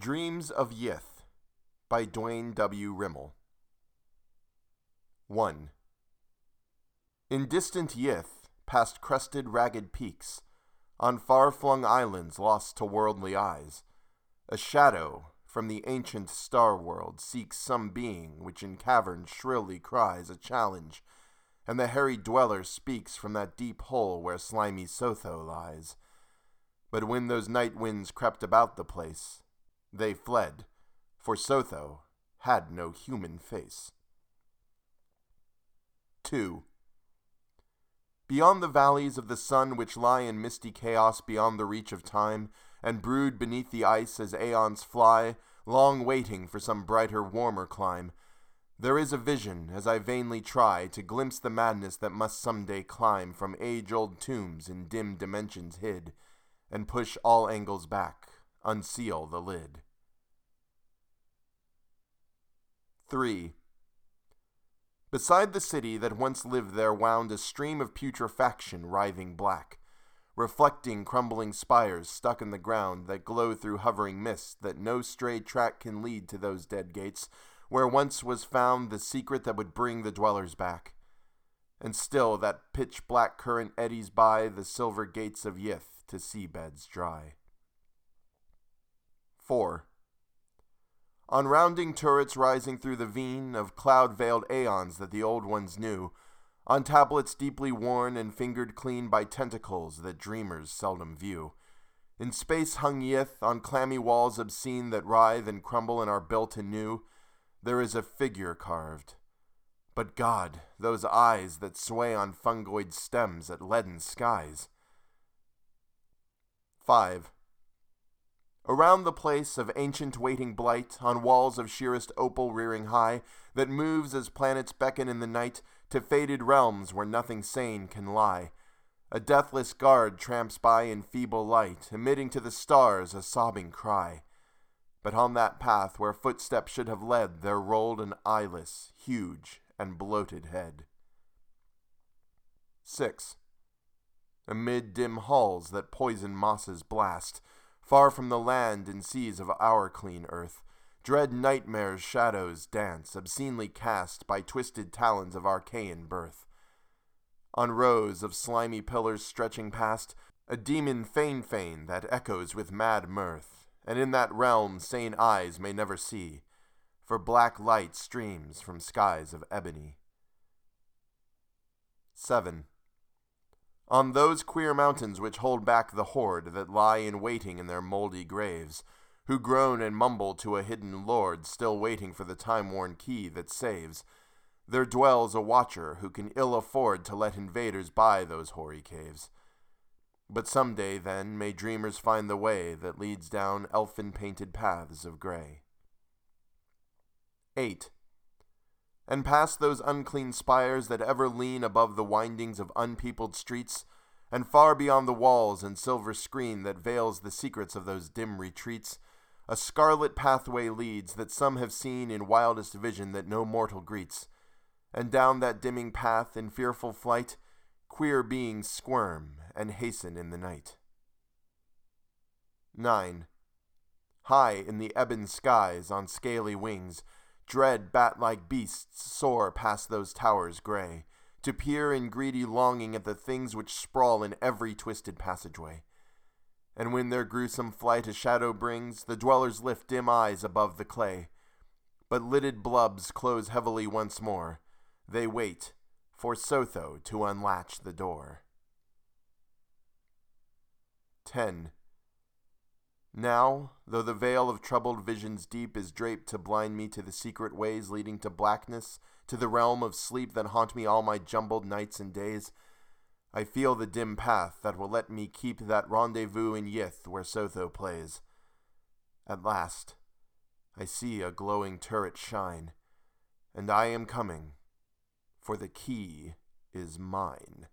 Dreams of Yith by Duane W. Rimel. 1. In distant Yith, past crested, ragged peaks, on far flung islands lost to worldly eyes, a shadow from the ancient star world seeks some being which in caverns shrilly cries a challenge, and the hairy dweller speaks from that deep hole where slimy Sotho lies. But when those night winds crept about the place, they fled, for Sotho had no human face. 2. Beyond the valleys of the sun which lie in misty chaos beyond the reach of time, and brood beneath the ice as aeons fly, long waiting for some brighter, warmer clime, there is a vision as I vainly try to glimpse the madness that must some day climb from age old tombs in dim dimensions hid, and push all angles back, unseal the lid. 3. Beside the city that once lived there wound a stream of putrefaction writhing black, reflecting crumbling spires stuck in the ground that glow through hovering mist that no stray track can lead to those dead gates where once was found the secret that would bring the dwellers back. And still that pitch black current eddies by the silver gates of Yith to seabeds dry. 4. On rounding turrets rising through the veen of cloud veiled aeons that the old ones knew, on tablets deeply worn and fingered clean by tentacles that dreamers seldom view. In space hung Yith, on clammy walls obscene that writhe and crumble and are built anew, there is a figure carved. But God, those eyes that sway on fungoid stems at leaden skies. 5. Around the place of ancient waiting blight, on walls of sheerest opal rearing high, that moves as planets beckon in the night to faded realms where nothing sane can lie. A deathless guard tramps by in feeble light, emitting to the stars a sobbing cry. But on that path where footsteps should have led, there rolled an eyeless, huge, and bloated head. 6. Amid dim halls that poison mosses blast, far from the land and seas of our clean earth, Dread nightmares' shadows dance, obscenely cast by twisted talons of archaean birth. On rows of slimy pillars stretching past, a demon fein fein that echoes with mad mirth, and in that realm sane eyes may never see, for black light streams from skies of ebony. 7. On those queer mountains which hold back the horde that lie in waiting in their mouldy graves, who groan and mumble to a hidden lord still waiting for the time worn key that saves. There dwells a watcher who can ill afford to let invaders buy those hoary caves. But some day, then, may dreamers find the way that leads down elfin painted paths of gray. 8. And past those unclean spires that ever lean above the windings of unpeopled streets, and far beyond the walls and silver screen that veils the secrets of those dim retreats, a scarlet pathway leads that some have seen in wildest vision that no mortal greets. And down that dimming path in fearful flight, queer beings squirm and hasten in the night. 9. High in the ebon skies, on scaly wings, dread bat like beasts soar past those towers gray, to peer in greedy longing at the things which sprawl in every twisted passageway and when their gruesome flight a shadow brings, the dwellers lift dim eyes above the clay. But lidded blubs close heavily once more. They wait for Sotho to unlatch the door. 10. Now, though the veil of troubled visions deep is draped to blind me to the secret ways leading to blackness, to the realm of sleep that haunt me all my jumbled nights and days, I feel the dim path that will let me keep that rendezvous in Yith where Sotho plays. At last, I see a glowing turret shine, and I am coming, for the key is mine.